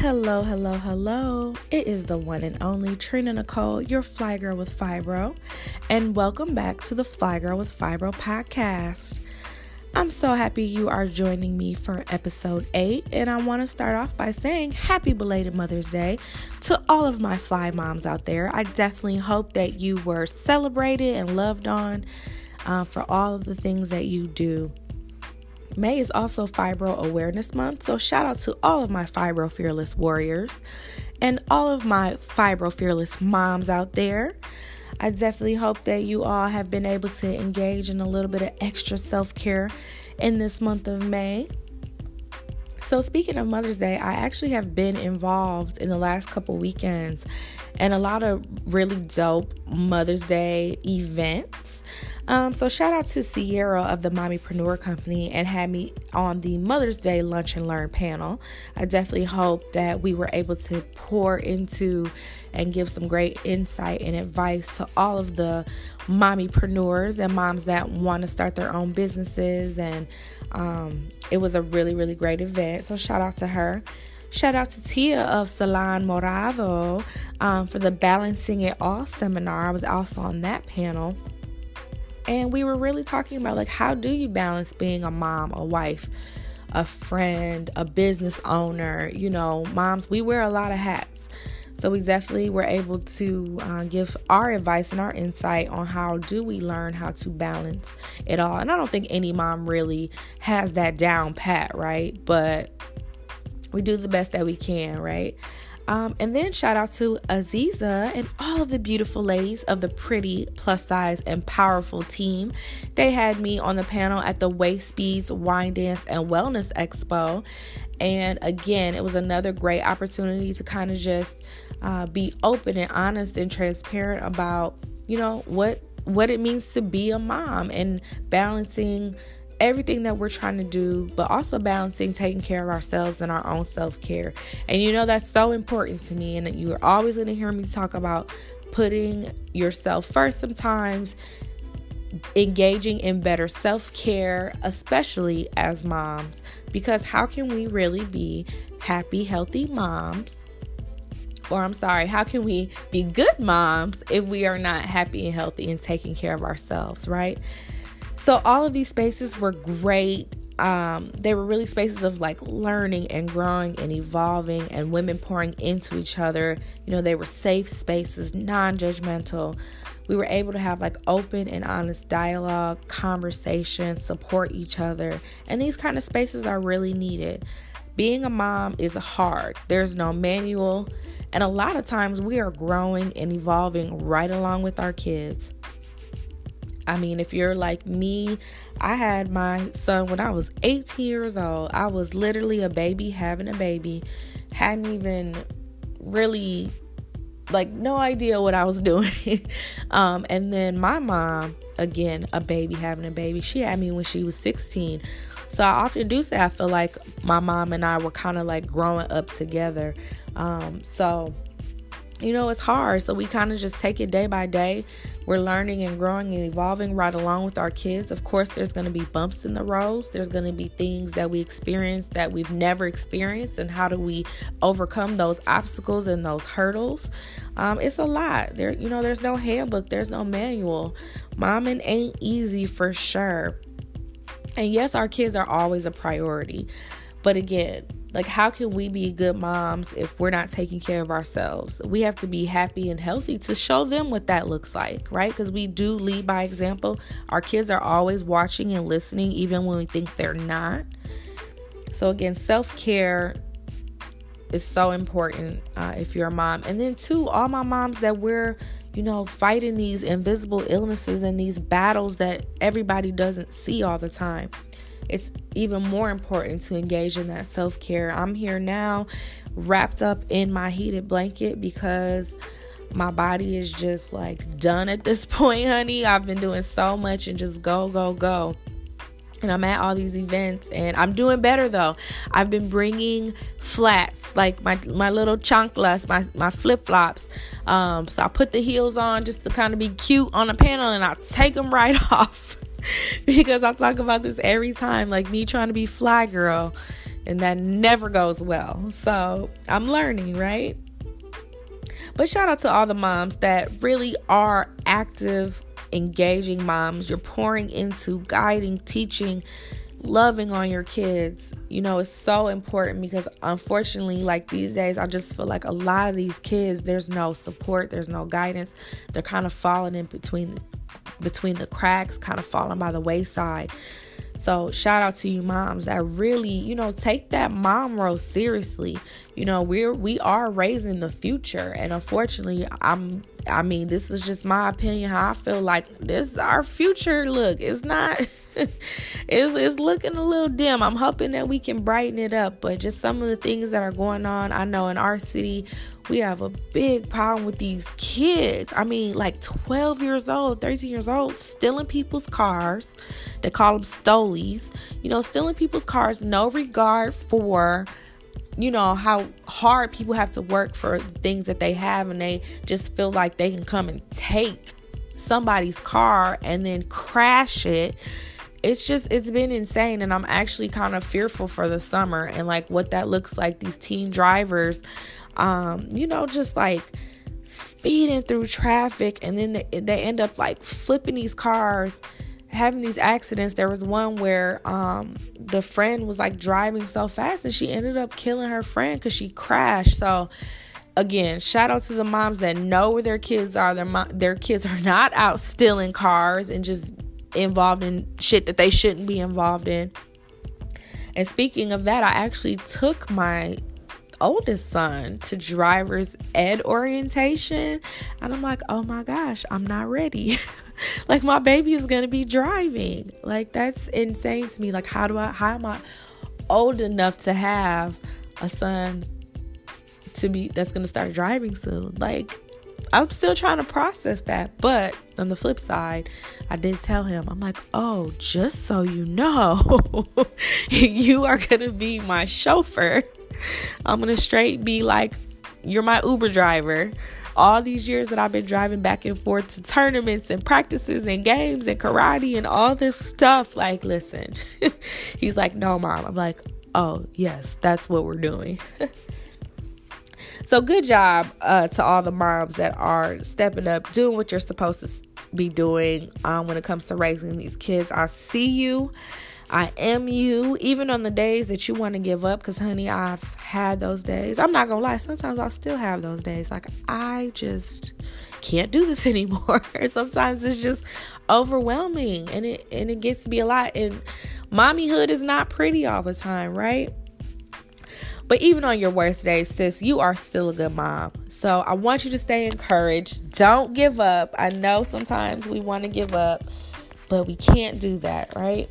Hello, hello, hello. It is the one and only Trina Nicole, your Fly Girl with Fibro, and welcome back to the Fly Girl with Fibro podcast. I'm so happy you are joining me for episode 8, and I want to start off by saying happy belated Mother's Day to all of my fly moms out there. I definitely hope that you were celebrated and loved on uh, for all of the things that you do. May is also Fibro Awareness Month, so shout out to all of my Fibro Fearless warriors and all of my Fibro Fearless moms out there. I definitely hope that you all have been able to engage in a little bit of extra self care in this month of May. So, speaking of Mother's Day, I actually have been involved in the last couple weekends and a lot of really dope Mother's Day events. Um, so shout out to Sierra of the Mommypreneur Company and had me on the Mother's Day Lunch and Learn panel. I definitely hope that we were able to pour into and give some great insight and advice to all of the mommypreneurs and moms that want to start their own businesses. And um, it was a really, really great event. So shout out to her. Shout out to Tia of Salon Morado um, for the Balancing It All seminar. I was also on that panel. And we were really talking about like how do you balance being a mom, a wife, a friend, a business owner? You know, moms, we wear a lot of hats. So we definitely were able to uh, give our advice and our insight on how do we learn how to balance it all. And I don't think any mom really has that down pat, right? But we do the best that we can, right? Um, and then shout out to Aziza and all of the beautiful ladies of the pretty, plus size, and powerful team. They had me on the panel at the Waist Speeds Wine Dance and Wellness Expo. And again, it was another great opportunity to kind of just uh, be open and honest and transparent about, you know, what what it means to be a mom and balancing everything that we're trying to do, but also balancing taking care of ourselves and our own self care. And you know, that's so important to me. And you're always going to hear me talk about putting yourself first sometimes, engaging in better self care, especially as moms. Because how can we really be happy, healthy moms? Or I'm sorry, how can we be good moms if we are not happy and healthy and taking care of ourselves, right? So all of these spaces were great. Um, they were really spaces of like learning and growing and evolving and women pouring into each other. You know, they were safe spaces, non judgmental. We were able to have like open and honest dialogue, conversation, support each other. And these kind of spaces are really needed. Being a mom is hard, there's no manual. And a lot of times we are growing and evolving right along with our kids. I mean, if you're like me, I had my son when I was 18 years old. I was literally a baby having a baby. Hadn't even really like no idea what I was doing. um, and then my mom, again, a baby having a baby, she had me when she was 16. So I often do say I feel like my mom and I were kind of like growing up together. Um, so you know, it's hard. So we kind of just take it day by day. We're learning and growing and evolving right along with our kids. Of course, there's going to be bumps in the roads. There's going to be things that we experience that we've never experienced. And how do we overcome those obstacles and those hurdles? Um, it's a lot. There, you know, there's no handbook, there's no manual. Momming ain't easy for sure. And yes, our kids are always a priority. But again, like, how can we be good moms if we're not taking care of ourselves? We have to be happy and healthy to show them what that looks like, right? Because we do lead by example. Our kids are always watching and listening, even when we think they're not. So, again, self care is so important uh, if you're a mom. And then, two, all my moms that we're you know, fighting these invisible illnesses and these battles that everybody doesn't see all the time it's even more important to engage in that self care. I'm here now, wrapped up in my heated blanket because my body is just like done at this point, honey. I've been doing so much and just go, go, go. And I'm at all these events and I'm doing better though. I've been bringing flats, like my, my little chanclas, my, my flip flops. Um, so I put the heels on just to kind of be cute on a panel and I take them right off. because I talk about this every time, like me trying to be fly girl. and that never goes well. So I'm learning, right? But shout out to all the moms that really are active, engaging moms. You're pouring into guiding, teaching, loving on your kids. You know, it's so important because unfortunately, like these days, I just feel like a lot of these kids, there's no support, there's no guidance. They're kind of falling in between between the cracks, kind of falling by the wayside. So shout out to you moms that really, you know, take that mom role seriously. You know, we're we are raising the future and unfortunately I'm I mean, this is just my opinion how I feel like this our future look. It's not it's, it's looking a little dim. I'm hoping that we can brighten it up, but just some of the things that are going on, I know in our city we have a big problem with these kids. I mean, like 12 years old, 13 years old, stealing people's cars. They call them stolies. You know, stealing people's cars, no regard for, you know, how hard people have to work for things that they have, and they just feel like they can come and take somebody's car and then crash it it's just it's been insane and i'm actually kind of fearful for the summer and like what that looks like. These teen drivers um, you know, just like speeding through traffic and then they, they end up like flipping these cars having these accidents. There was one where um, the friend was like driving so fast and she ended up killing her friend because she crashed. So again shout out to the moms that know where their kids are. Their, mo- their kids are not out stealing cars and just involved in shit that they shouldn't be involved in and speaking of that i actually took my oldest son to driver's ed orientation. And I'm like, oh my gosh, I'm not ready. like my baby is gonna be driving. Like that's insane to me. Like how do I how am I old enough to have a son to be that's gonna start driving soon? Like I'm still trying to process that. But on the flip side, I did tell him, I'm like, oh, just so you know, you are going to be my chauffeur I'm gonna straight be like, you're my Uber driver. All these years that I've been driving back and forth to tournaments and practices and games and karate and all this stuff. Like, listen, he's like, no, mom. I'm like, oh, yes, that's what we're doing. so, good job uh, to all the moms that are stepping up, doing what you're supposed to be doing um, when it comes to raising these kids. I see you. I am you, even on the days that you want to give up. Because, honey, I've had those days. I'm not going to lie. Sometimes I still have those days. Like, I just can't do this anymore. Sometimes it's just overwhelming and it, and it gets to be a lot. And mommyhood is not pretty all the time, right? But even on your worst days, sis, you are still a good mom. So I want you to stay encouraged. Don't give up. I know sometimes we want to give up, but we can't do that, right?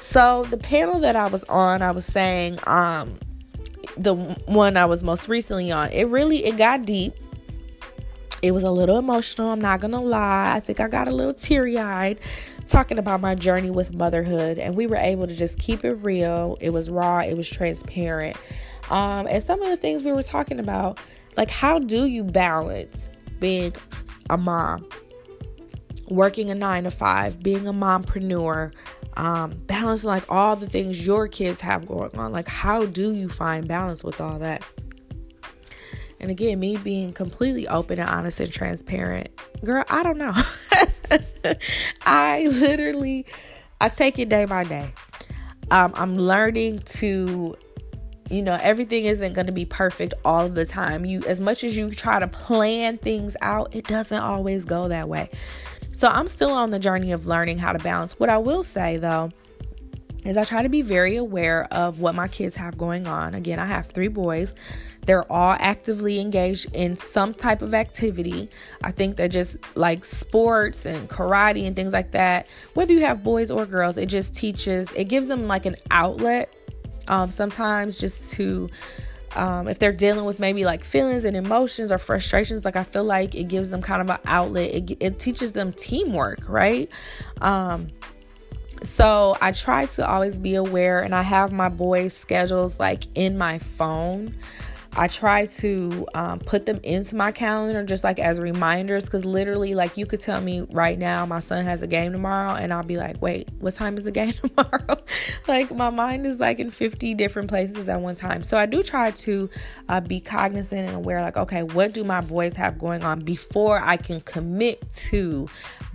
So the panel that I was on, I was saying, um, the one I was most recently on, it really it got deep. It was a little emotional, I'm not gonna lie. I think I got a little teary-eyed talking about my journey with motherhood, and we were able to just keep it real. It was raw, it was transparent. Um, and some of the things we were talking about, like how do you balance being a mom, working a nine to five, being a mompreneur, um, balancing like all the things your kids have going on. Like, how do you find balance with all that? And again, me being completely open and honest and transparent, girl, I don't know. I literally, I take it day by day. Um, I'm learning to, you know, everything isn't going to be perfect all the time. You, as much as you try to plan things out, it doesn't always go that way. So I'm still on the journey of learning how to balance. What I will say though, is I try to be very aware of what my kids have going on. Again, I have three boys. They're all actively engaged in some type of activity. I think that just like sports and karate and things like that, whether you have boys or girls, it just teaches, it gives them like an outlet um, sometimes just to um, if they're dealing with maybe like feelings and emotions or frustrations like i feel like it gives them kind of an outlet. It, it teaches them teamwork right? Um, so i try to always be aware and i have my boys schedules like in my phone I try to um, put them into my calendar just like as reminders because literally, like, you could tell me right now my son has a game tomorrow, and I'll be like, wait, what time is the game tomorrow? like, my mind is like in 50 different places at one time. So, I do try to uh, be cognizant and aware, like, okay, what do my boys have going on before I can commit to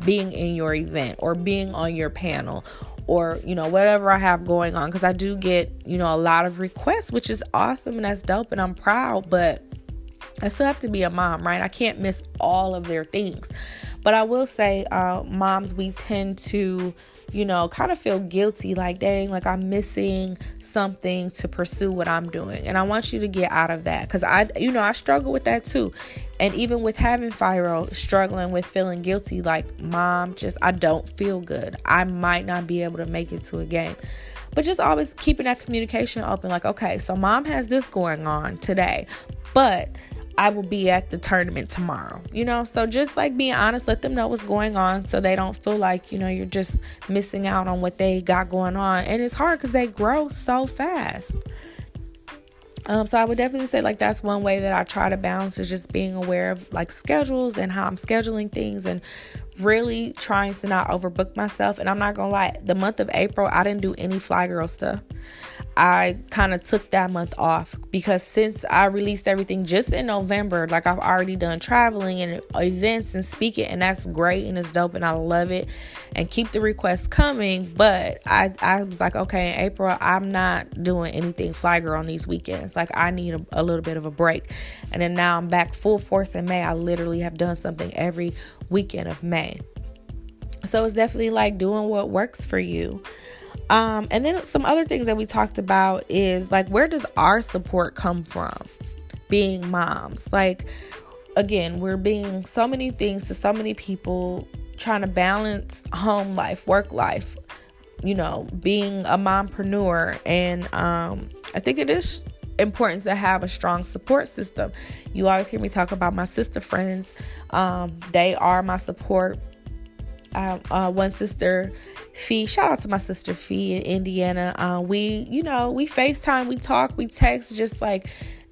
being in your event or being on your panel or you know whatever I have going on because I do get you know a lot of requests which is awesome and that's dope and I'm proud but I still have to be a mom right I can't miss all of their things but I will say uh, moms we tend to you know, kind of feel guilty like, dang, like I'm missing something to pursue what I'm doing. And I want you to get out of that because I, you know, I struggle with that too. And even with having Fibro, struggling with feeling guilty, like, mom, just, I don't feel good. I might not be able to make it to a game. But just always keeping that communication open, like, okay, so mom has this going on today, but I will be at the tournament tomorrow. You know, so just like being honest, let them know what's going on so they don't feel like, you know, you're just missing out on what they got going on. And it's hard because they grow so fast. Um, so I would definitely say like that's one way that I try to balance is just being aware of like schedules and how I'm scheduling things and really trying to not overbook myself. And I'm not gonna lie, the month of April I didn't do any fly girl stuff. I kind of took that month off because since I released everything just in November, like I've already done traveling and events and speaking, and that's great and it's dope and I love it. And keep the requests coming. But I, I was like, okay, in April, I'm not doing anything fly girl on these weekends. Like I need a, a little bit of a break. And then now I'm back full force in May. I literally have done something every weekend of May. So it's definitely like doing what works for you. Um, and then some other things that we talked about is like, where does our support come from? Being moms. Like, again, we're being so many things to so many people, trying to balance home life, work life, you know, being a mompreneur. And um, I think it is important to have a strong support system. You always hear me talk about my sister friends, um, they are my support uh, uh, one sister, Fee. Shout out to my sister Fee in Indiana. Uh, we, you know, we FaceTime, we talk, we text, just like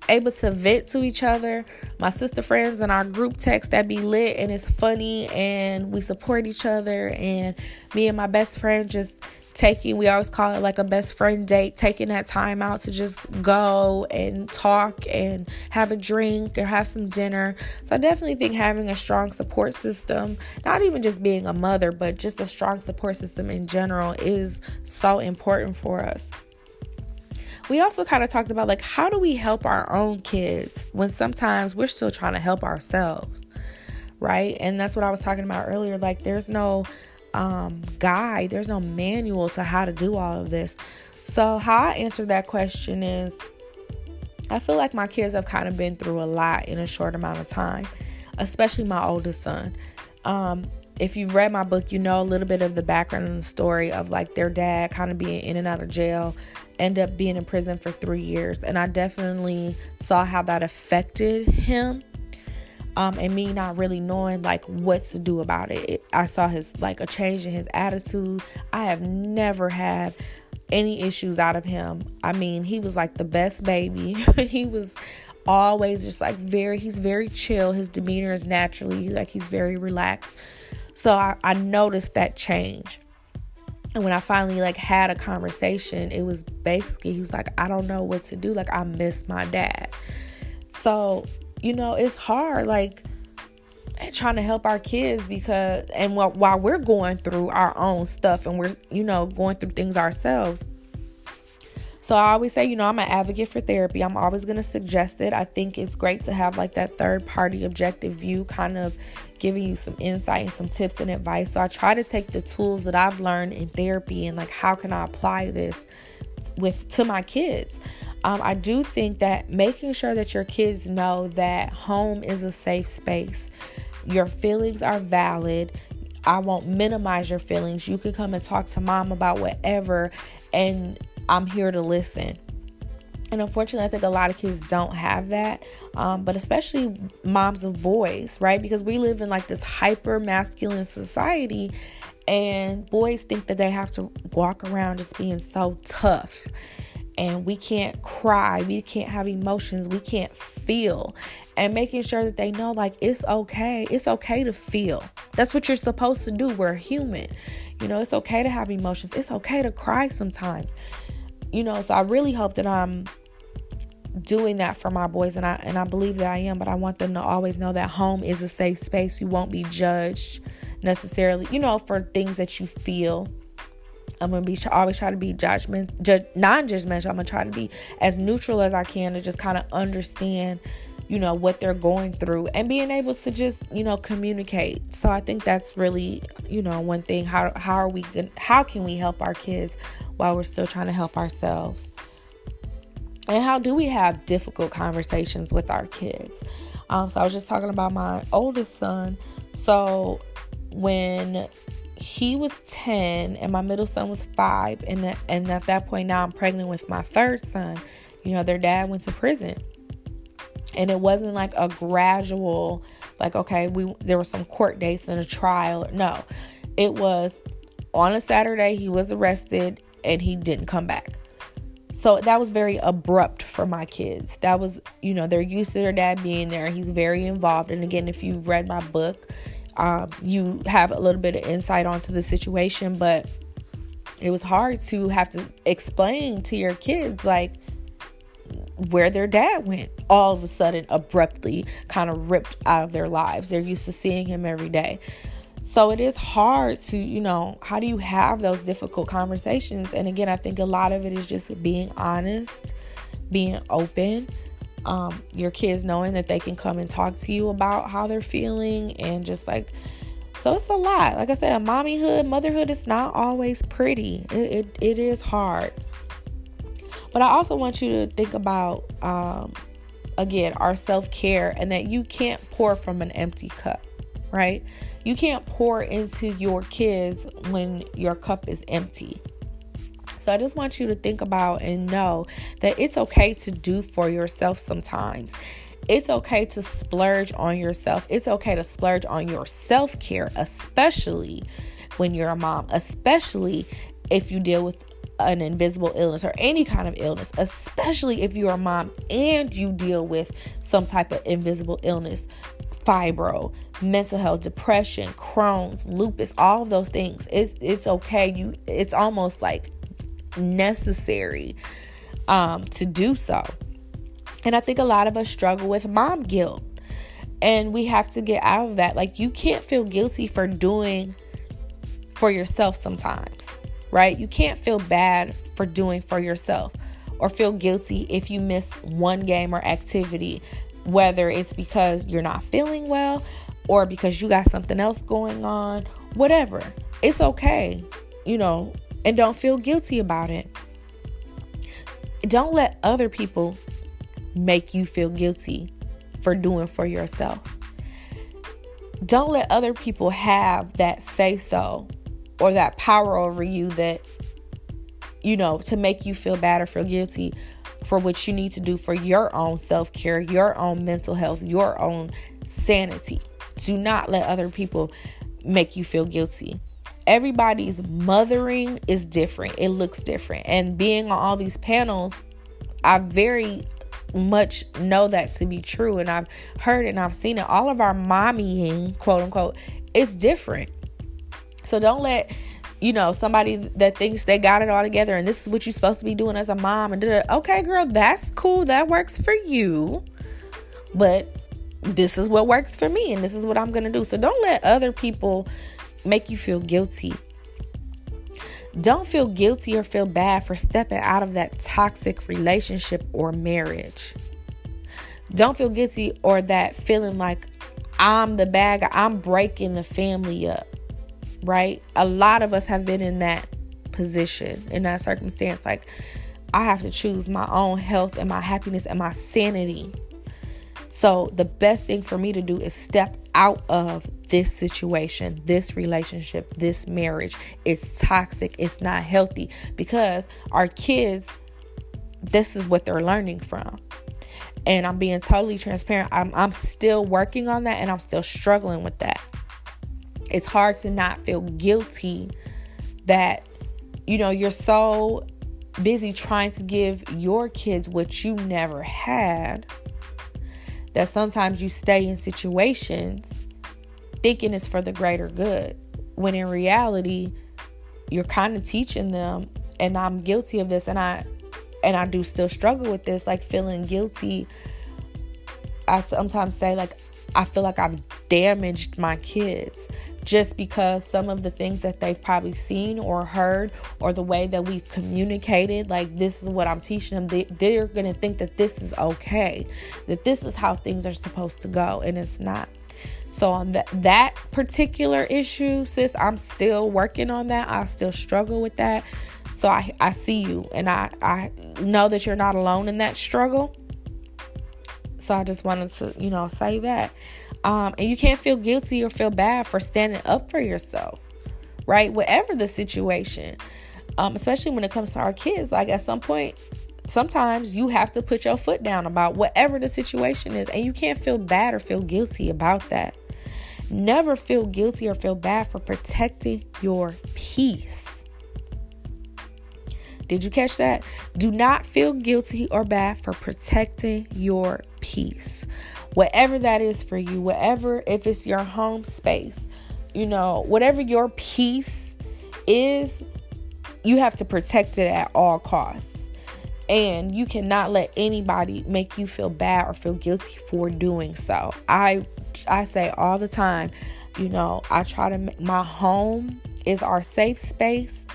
able to vent to each other. My sister friends and our group text that be lit and it's funny and we support each other. And me and my best friend just taking we always call it like a best friend date taking that time out to just go and talk and have a drink or have some dinner. So i definitely think having a strong support system not even just being a mother but just a strong support system in general is so important for us. We also kind of talked about like how do we help our own kids when sometimes we're still trying to help ourselves right? And that's what i was talking about earlier like there's no um, guide, there's no manual to how to do all of this. So, how I answer that question is I feel like my kids have kind of been through a lot in a short amount of time, especially my oldest son. Um, if you've read my book, you know a little bit of the background and the story of like their dad kind of being in and out of jail, end up being in prison for three years. And I definitely saw how that affected him um, and me not really knowing like what to do about it. it. I saw his like a change in his attitude. I have never had any issues out of him. I mean, he was like the best baby. he was always just like very he's very chill. His demeanor is naturally like he's very relaxed. So I, I noticed that change. And when I finally like had a conversation, it was basically he was like, I don't know what to do. Like I miss my dad. So you know, it's hard. Like, trying to help our kids because and while, while we're going through our own stuff and we're you know going through things ourselves. So i always say you know i'm an advocate for therapy. I'm always going to suggest it. I think it's great to have like that third party objective view kind of giving you some insight and some tips and advice. So i try to take the tools that i've learned in therapy and like how can i apply this with to my kids um, I do think that making sure that your kids know that home is a safe space, your feelings are valid. I won't minimize your feelings. You can come and talk to mom about whatever, and I'm here to listen. And unfortunately, I think a lot of kids don't have that, um, but especially moms of boys, right? Because we live in like this hyper masculine society, and boys think that they have to walk around just being so tough and we can't cry, we can't have emotions, we can't feel, and making sure that they know like it's okay, it's okay to feel. That's what you're supposed to do. We're human, you know, it's okay to have emotions, it's okay to cry sometimes, you know. So I really hope that I'm doing that for my boys and I and I believe that I am but I want them to always know that home is a safe space you won't be judged necessarily you know for things that you feel I'm gonna be always try to be judgment, ju- non-judgmental. I'm gonna try to be as neutral as I can to just kind of understand, you know, what they're going through and being able to just, you know, communicate. So I think that's really, you know, one thing. How how are we good? How can we help our kids while we're still trying to help ourselves? And how do we have difficult conversations with our kids? Um, so I was just talking about my oldest son. So when he was 10 and my middle son was 5 and that, and at that point now I'm pregnant with my third son. You know their dad went to prison. And it wasn't like a gradual like okay we there were some court dates and a trial. No it was on a Saturday he was arrested and he didn't come back. So that was very abrupt for my kids. That was you know they're used to their dad being there. He's very involved. And again if you've read my book um, you have a little bit of insight onto the situation, but it was hard to have to explain to your kids like where their dad went all of a sudden abruptly kind of ripped out of their lives. They're used to seeing him every day. So it is hard to, you know, how do you have those difficult conversations? And again, I think a lot of it is just being honest, being open, um, your kids knowing that they can come and talk to you about how they're feeling and just like so it's a lot. Like i said mommyhood motherhood is not always pretty. It, it, it is hard. But i also want you to think about um, again our self-care and that you can't pour from an empty cup right? You can't pour into your kids when your cup is empty so I just want you to think about and know that it's okay to do for yourself sometimes. It's okay to splurge on yourself. It's okay to splurge on your self care, especially when you're a mom, especially if you deal with an invisible illness or any kind of illness, especially if you're a mom and you deal with some type of invisible illness, fibro, mental health, depression, Crohn's, lupus, all those things. It's it's okay. You it's almost like necessary um, to do so. And I think a lot of us struggle with mom guilt. And we have to get out of that. Like, you can't feel guilty for doing for yourself sometimes, right? You can't feel bad for doing for yourself or feel guilty if you miss one game or activity, whether it's because you're not feeling well or because you got something else going on, whatever. It's okay. You know, and don't feel guilty about it. Don't let other people make you feel guilty for doing for yourself. Don't let other people have that say so or that power over you that, you know, to make you feel bad or feel guilty for what you need to do for your own self care, your own mental health, your own sanity. Do not let other people make you feel guilty everybody's mothering is different. It looks different. And being on all these panels, I very much know that to be true. And I've heard it and I've seen it. All of our mommying, quote unquote, is different. So don't let you know somebody that thinks they got it all together and this is what you're supposed to be doing as a mom and da-da. okay girl that's cool that works for you but this is what works for me and this is what i'm gonna do so don't let other people make you feel guilty. Don't feel guilty or feel bad for stepping out of that toxic relationship or marriage. Don't feel guilty or that feeling like I'm the bad guy, I'm breaking the family up, right? A lot of us have been in that position, in that circumstance. Like, I have to choose my own health and my happiness and my sanity. So, the best thing for me to do is step out of this situation, this relationship, this marriage. It's toxic, it's not healthy because our kids, this is what they're learning from. And I'm being totally transparent. I'm, I'm still working on that and I'm still struggling with that. It's hard to not feel guilty that, you know, you're so busy trying to give your kids what you never had that sometimes you stay in situations thinking it's for the greater good when in reality you're kind of teaching them and I'm guilty of this and I and I do still struggle with this like feeling guilty. I sometimes say like I feel like I've damaged my kids just because some of the things that they've probably seen or heard or the way that we've communicated like this is what i'm teaching them they, they're going to think that this is okay that this is how things are supposed to go and it's not. So on that that particular issue sis i'm still working on that. I still struggle with that. So i i see you and i i know that you're not alone in that struggle. So i just wanted to you know say that um, and you can't feel guilty or feel bad for standing up for yourself, right? Whatever the situation, um, especially when it comes to our kids, like at some point, sometimes you have to put your foot down about whatever the situation is, and you can't feel bad or feel guilty about that. Never feel guilty or feel bad for protecting your peace. Did you catch that? Do not feel guilty or bad for protecting your peace whatever that is for you, whatever, if it's your home space, you know, whatever your peace is, you have to protect it at all costs. And you cannot let anybody make you feel bad or feel guilty for doing so. I I say all the time, you know, I try to make my home is our safe space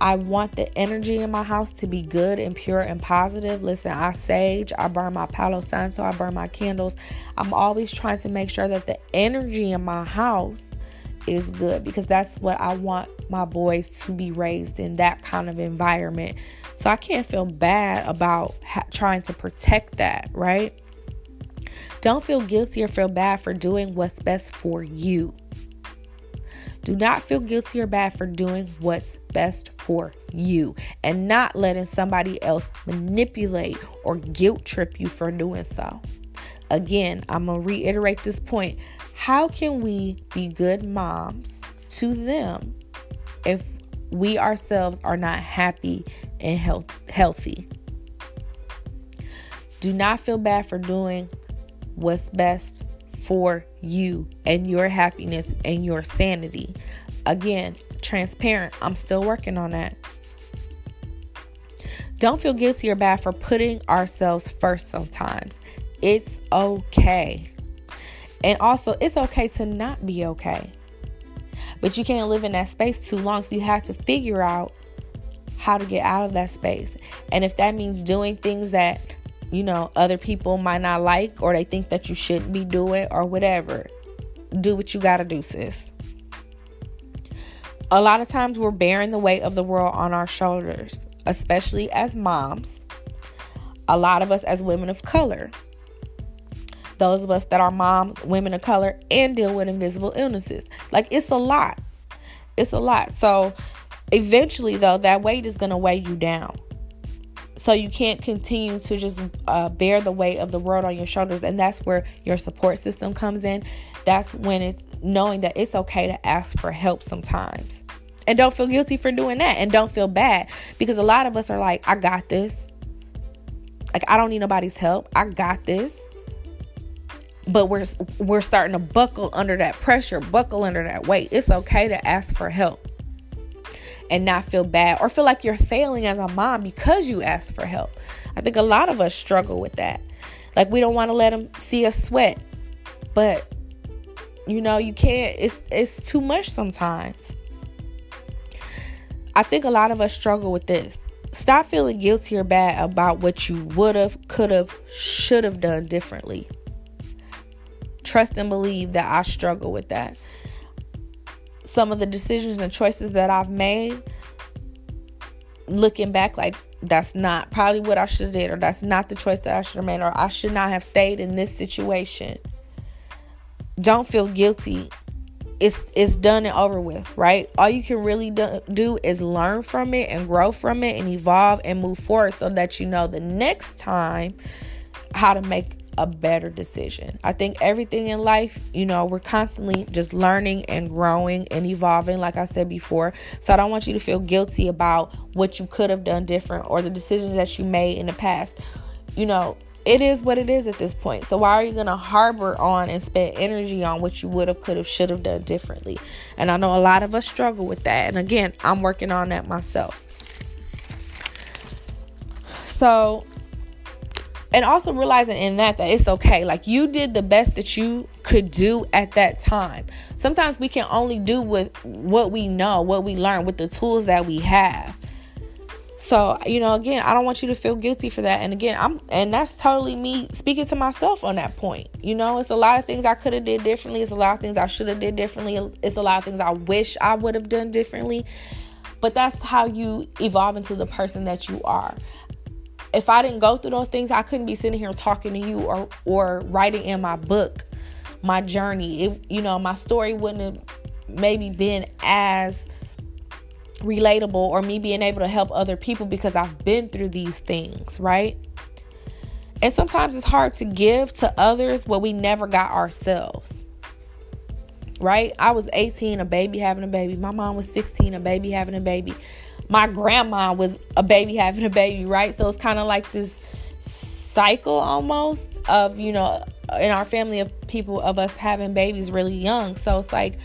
I want the energy in my house to be good and pure and positive. Listen, I sage, I burn my Palo Santo, I burn my candles. I'm always trying to make sure that the energy in my house is good because that's what I want my boys to be raised in that kind of environment. So I can't feel bad about ha- trying to protect that, right? Don't feel guilty or feel bad for doing what's best for you. Do not feel guilty or bad for doing what's best for you and not letting somebody else manipulate or guilt trip you for doing so. Again, I'm going to reiterate this point. How can we be good moms to them if we ourselves are not happy and health- healthy? Do not feel bad for doing what's best for you and your happiness and your sanity. Again, transparent. I'm still working on that. Don't feel guilty or bad for putting ourselves first sometimes. It's okay. And also, it's okay to not be okay. But you can't live in that space too long, so you have to figure out how to get out of that space. And if that means doing things that you know, other people might not like or they think that you shouldn't be doing or whatever. Do what you got to do, sis. A lot of times we're bearing the weight of the world on our shoulders, especially as moms. A lot of us as women of color. Those of us that are moms, women of color, and deal with invisible illnesses. Like it's a lot. It's a lot. So eventually, though, that weight is going to weigh you down. So you can't continue to just uh, bear the weight of the world on your shoulders. And that's where your support system comes in. That's when it's knowing that it's okay to ask for help sometimes. And don't feel guilty for doing that. And don't feel bad because a lot of us are like, I got this. Like, I don't need nobody's help. I got this but we're we're starting to buckle under that pressure, buckle under that weight. It's okay to ask for help and not feel bad or feel like you're failing as a mom because you asked for help. I think a lot of us struggle with that. Like we don't want to let them see us sweat. But you know, you can't it's it's too much sometimes. I think a lot of us struggle with this. Stop feeling guilty or bad about what you would have, could have, should have done differently. Trust and believe that I struggle with that some of the decisions and choices that I've made, looking back, like that's not probably what I should have did, or that's not the choice that I should have made, or I should not have stayed in this situation. Don't feel guilty. It's it's done and over with, right? All you can really do, do is learn from it and grow from it and evolve and move forward, so that you know the next time how to make a better decision. I think everything in life, you know, we're constantly just learning and growing and evolving, like I said before. So I don't want you to feel guilty about what you could have done different or the decisions that you made in the past. You know, it is what it is at this point. So why are you going to harbor on and spend energy on what you would have, could have, should have done differently? And I know a lot of us struggle with that. And again, I'm working on that myself. So and also realizing in that that it's okay. Like you did the best that you could do at that time. Sometimes we can only do with what we know what we learn with the tools that we have. So you know again i don't want you to feel guilty for that. And again i'm and that's totally me speaking to myself on that point. You know it's a lot of things i could have did differently. It's a lot of things i should have did differently. It's a lot of things i wish i would have done differently. But that's how you evolve into the person that you are if I didn't go through those things, I couldn't be sitting here talking to you or or writing in my book my journey. It, you know, my story wouldn't have maybe been as relatable or me being able to help other people because I've been through these things, right? And sometimes it's hard to give to others what we never got ourselves. Right? I was 18, a baby having a baby. My mom was 16, a baby having a baby my grandma was a baby having a baby, right? So it's kind of like this cycle almost of, you know, in our family of people of us having babies really young. So it's like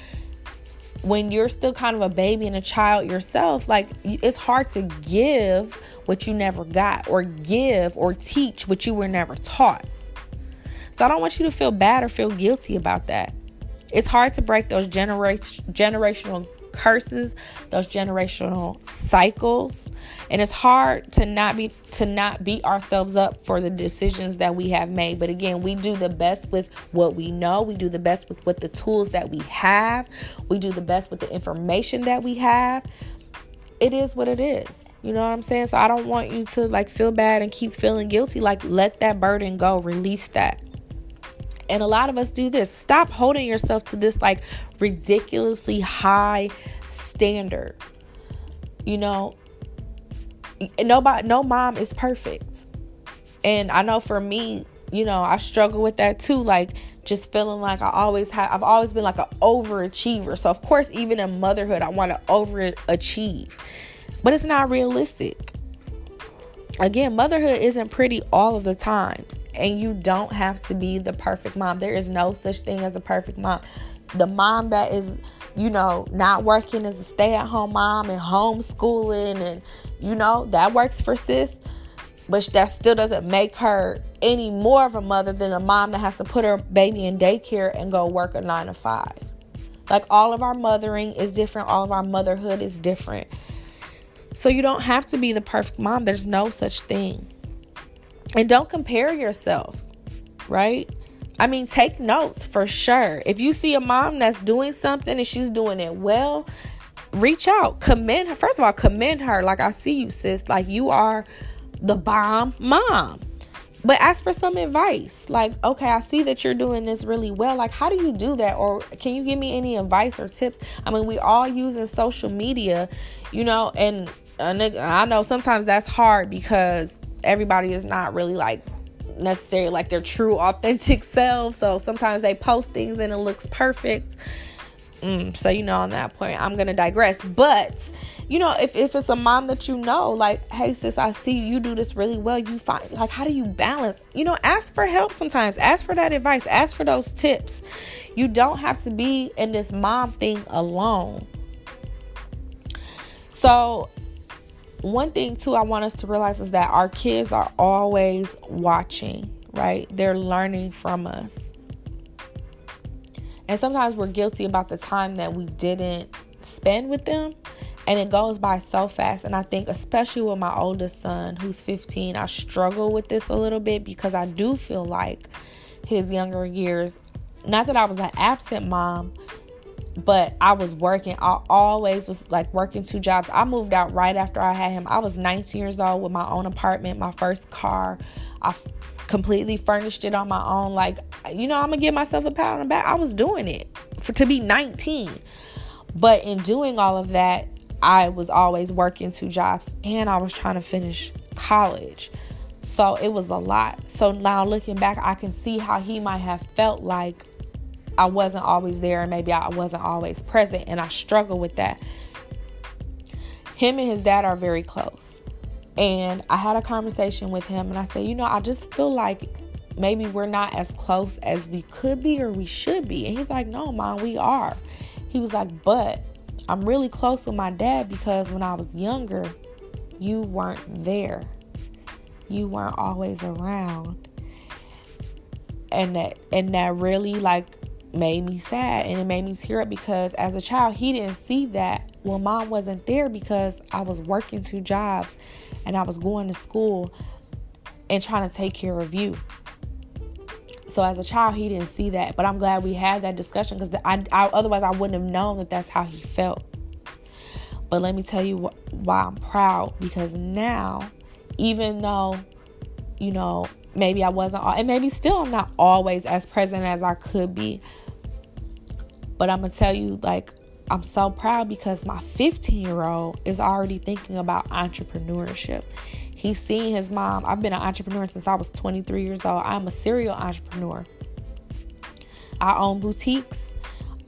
when you're still kind of a baby and a child yourself, like it's hard to give what you never got or give or teach what you were never taught. So I don't want you to feel bad or feel guilty about that. It's hard to break those genera- generational curses, those generational cycles. And it's hard to not be to not beat ourselves up for the decisions that we have made. But again, we do the best with what we know. We do the best with, what the tools that we have. We do the best with the information that we have. It is what it is. You know what I'm saying? So I don't want you to like feel bad and keep feeling guilty. Like let that burden go, release that. And a lot of us do this. Stop holding yourself to this like ridiculously high standard. You know, nobody no mom is perfect. And I know for me, you know, I struggle with that too like just feeling like I always have I've always been like an overachiever. So of course even in motherhood I want to overachieve. But it's not realistic. Again, motherhood isn't pretty all of the times and you don't have to be the perfect mom. There is no such thing as a perfect mom. The mom that is, you know, not working as a stay at home mom and homeschooling, and, you know, that works for sis. But that still doesn't make her any more of a mother than a mom that has to put her baby in daycare and go work a nine to five. Like all of our mothering is different, all of our motherhood is different. So you don't have to be the perfect mom. There's no such thing. And don't compare yourself, right? I mean, take notes for sure. If you see a mom that's doing something and she's doing it well, reach out, commend her. First of all, commend her. Like, I see you, sis. Like, you are the bomb mom. But ask for some advice. Like, okay, I see that you're doing this really well. Like, how do you do that? Or can you give me any advice or tips? I mean, we all using social media, you know, and I know sometimes that's hard because everybody is not really like necessarily like their true authentic self. So sometimes they post things and it looks perfect. Mm, so you know on that point I'm gonna digress. But you know, if, if it's a mom that you know, like, hey sis, I see you do this really well. You find like how do you balance? You know, ask for help sometimes. Ask for that advice. Ask for those tips. You don't have to be in this mom thing alone. So one thing too I want us to realize is that our kids are always watching, right? They're learning from us. And sometimes we're guilty about the time that we didn't spend with them. And it goes by so fast. And I think, especially with my oldest son, who's 15, I struggle with this a little bit because I do feel like his younger years, not that I was an absent mom, but I was working. I always was like working two jobs. I moved out right after I had him. I was 19 years old with my own apartment, my first car. I f- completely furnished it on my own. Like, you know, I'm gonna give myself a pat on the back. I was doing it for to be 19. But in doing all of that, I was always working two jobs and I was trying to finish college. So it was a lot. So now looking back, I can see how he might have felt like I wasn't always there and maybe I wasn't always present. And I struggle with that. Him and his dad are very close. And I had a conversation with him and I said, you know, I just feel like maybe we're not as close as we could be or we should be. And he's like, no, mom, we are. He was like, but I'm really close with my dad because when I was younger, you weren't there. You weren't always around. And that and that really like made me sad and it made me tear up because as a child he didn't see that well mom wasn't there because I was working two jobs and I was going to school and trying to take care of you. So as a child, he didn't see that, but I'm glad we had that discussion because I, I, otherwise I wouldn't have known that that's how he felt. But let me tell you wh- why I'm proud because now, even though, you know, maybe I wasn't, and maybe still I'm not always as present as I could be, but I'm gonna tell you, like, I'm so proud because my 15 year old is already thinking about entrepreneurship. He's seen his mom. I've been an entrepreneur since I was 23 years old. I'm a serial entrepreneur. I own boutiques.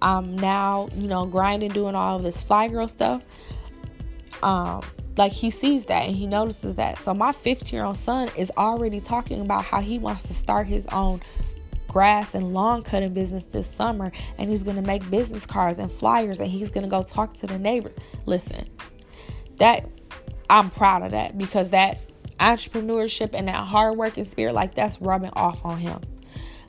I'm now, you know, grinding, doing all of this fly girl stuff um, like he sees that and he notices that. So my 15 year old son is already talking about how he wants to start his own grass and lawn cutting business this summer and he's going to make business cards and flyers and he's going to go talk to the neighbors. Listen, that I'm proud of that because that entrepreneurship and that hard working spirit like that's rubbing off on him.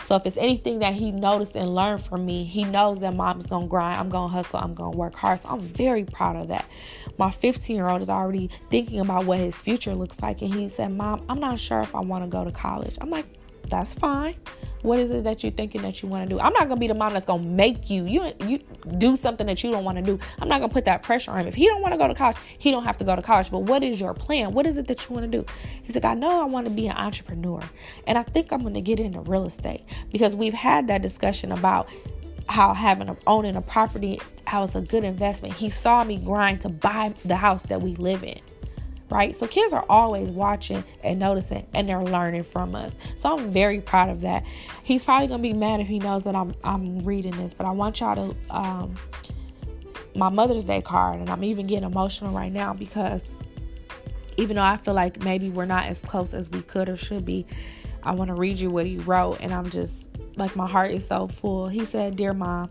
So if it's anything that he noticed and learned from me, he knows that mom's gonna grind, I'm gonna hustle, I'm gonna work hard. So I'm very proud of that. My 15 year old is already thinking about what his future looks like, and he said, Mom, I'm not sure if I wanna go to college. I'm like, that's fine. What is it that you're thinking that you want to do? I'm not gonna be the mom that's gonna make you you you do something that you don't want to do. I'm not gonna put that pressure on him. If he don't want to go to college, he don't have to go to college. But what is your plan? What is it that you want to do? He's like, I know I want to be an entrepreneur, and I think I'm gonna get into real estate because we've had that discussion about how having a, owning a property how it's a good investment. He saw me grind to buy the house that we live in right? So kids are always watching and noticing and they're learning from us. So I'm very proud of that. He's probably gonna be mad if he knows that I'm I'm reading this, but I want y'all to um my Mother's Day card and I'm even getting emotional right now because even though I feel like maybe we're not as close as we could or should be, I want to read you what he wrote and I'm just like my heart is so full. He said, "Dear mom,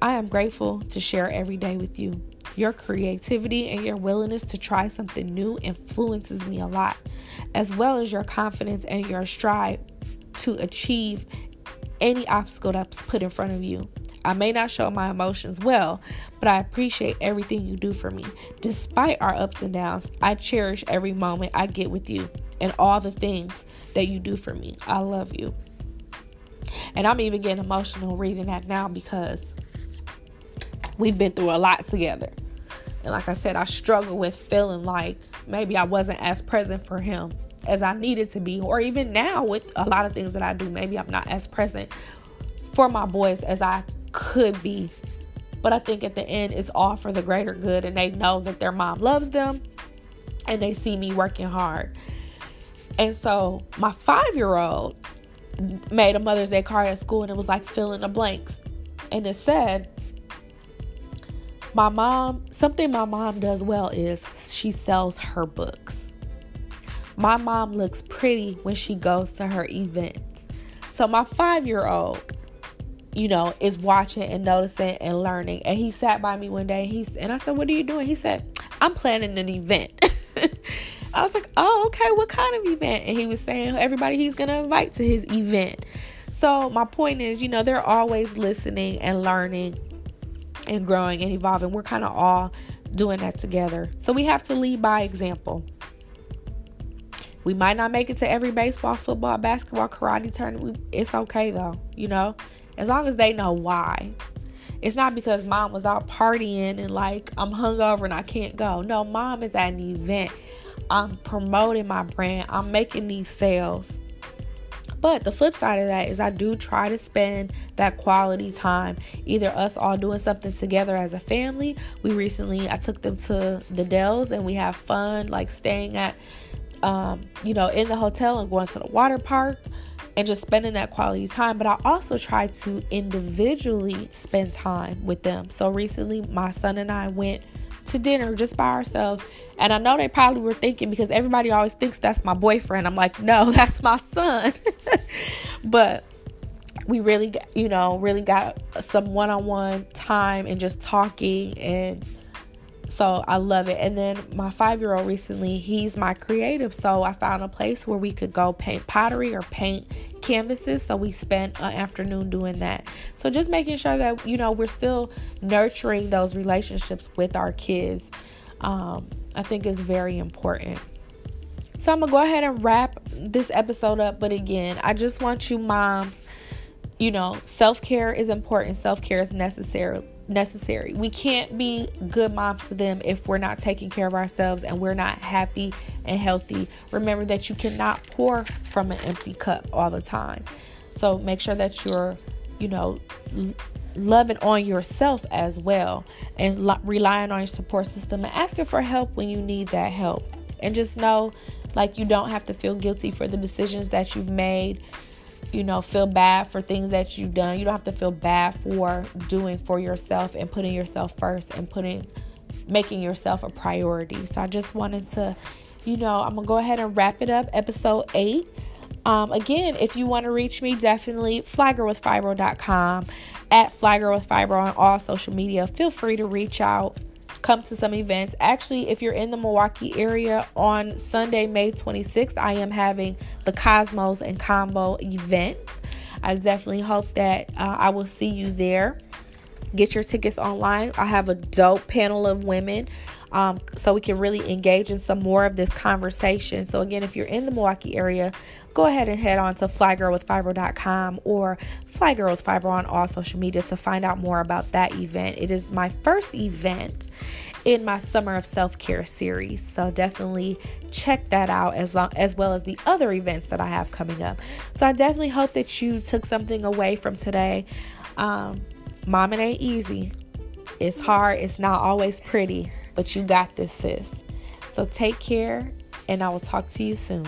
I am grateful to share every day with you. Your creativity and your willingness to try something new influences me a lot, as well as your confidence and your strive to achieve any obstacle that's put in front of you. I may not show my emotions well, but I appreciate everything you do for me. Despite our ups and downs, I cherish every moment I get with you and all the things that you do for me. I love you. And I'm even getting emotional reading that now because we've been through a lot together. And like I said, I struggle with feeling like maybe I wasn't as present for him as I needed to be, or even now with a lot of things that I do, maybe I'm not as present for my boys as I could be. But I think at the end, it's all for the greater good, and they know that their mom loves them and they see me working hard. And so, my five year old made a Mother's Day card at school, and it was like fill in the blanks. And it said, my mom, something my mom does well is she sells her books. My mom looks pretty when she goes to her events. So my five year old, you know, is watching and noticing and learning. And he sat by me one day. and He's and I said, "What are you doing?" He said, "I'm planning an event." I was like, "Oh, okay. What kind of event?" And he was saying everybody he's gonna invite to his event. So my point is, you know, they're always listening and learning and growing and evolving. We're kind of all doing that together. So we have to lead by example. We might not make it to every baseball, football, basketball, karate tournament. It's okay though, you know, as long as they know why. It's not because mom was out partying and like I'm hungover and I can't go. No, mom is at an event. I'm promoting my brand. I'm making these sales. But the flip side of that is I do try to spend that quality time, either us all doing something together as a family. We recently I took them to the Dells and we have fun like staying at um, you know, in the hotel and going to the water park and just spending that quality time. But I also try to individually spend time with them. So recently, my son and I went to dinner just by ourselves. And I know they probably were thinking because everybody always thinks that's my boyfriend. I'm like, no, that's my son. but we really, you know, really got some one on one time and just talking and so I love it. And then my five year old recently, he's my creative. So I found a place where we could go paint pottery or paint canvases. So we spent an afternoon doing that. So just making sure that, you know, we're still nurturing those relationships with our kids, um, I think is very important. So I'm going to go ahead and wrap this episode up. But again, I just want you moms, you know, self care is important, self care is necessary necessary. We can't be good moms to them if we're not taking care of ourselves and we're not happy and healthy. Remember that you cannot pour from an empty cup all the time. So make sure that you're, you know, loving on yourself as well and relying on your support system and asking for help when you need that help. And just know like you don't have to feel guilty for the decisions that you've made you know, feel bad for things that you've done. You don't have to feel bad for doing for yourself and putting yourself first and putting making yourself a priority. So I just wanted to, you know, I'm gonna go ahead and wrap it up. Episode eight. Um, again, if you want to reach me, definitely flygirlwithfibro.com at flygirlwithfibro on all social media. Feel free to reach out come to some events. Actually, if you're in the Milwaukee area on Sunday, May 26th, I am having the Cosmos and Combo event. I definitely hope that uh, I will see you there. Get your tickets online. I have a dope panel of women um, so we can really engage in some more of this conversation. So, again, if you're in the Milwaukee area, go ahead and head on to flygirlwithfibro.com or flygirlwithfibro on all social media to find out more about that event. It is my first event in my summer of self-care series so definitely check that out as long, as well as the other events that i have coming up so i definitely hope that you took something away from today um, mom it ain't easy it's hard it's not always pretty but you got this, sis. So take care, and I will talk to you soon.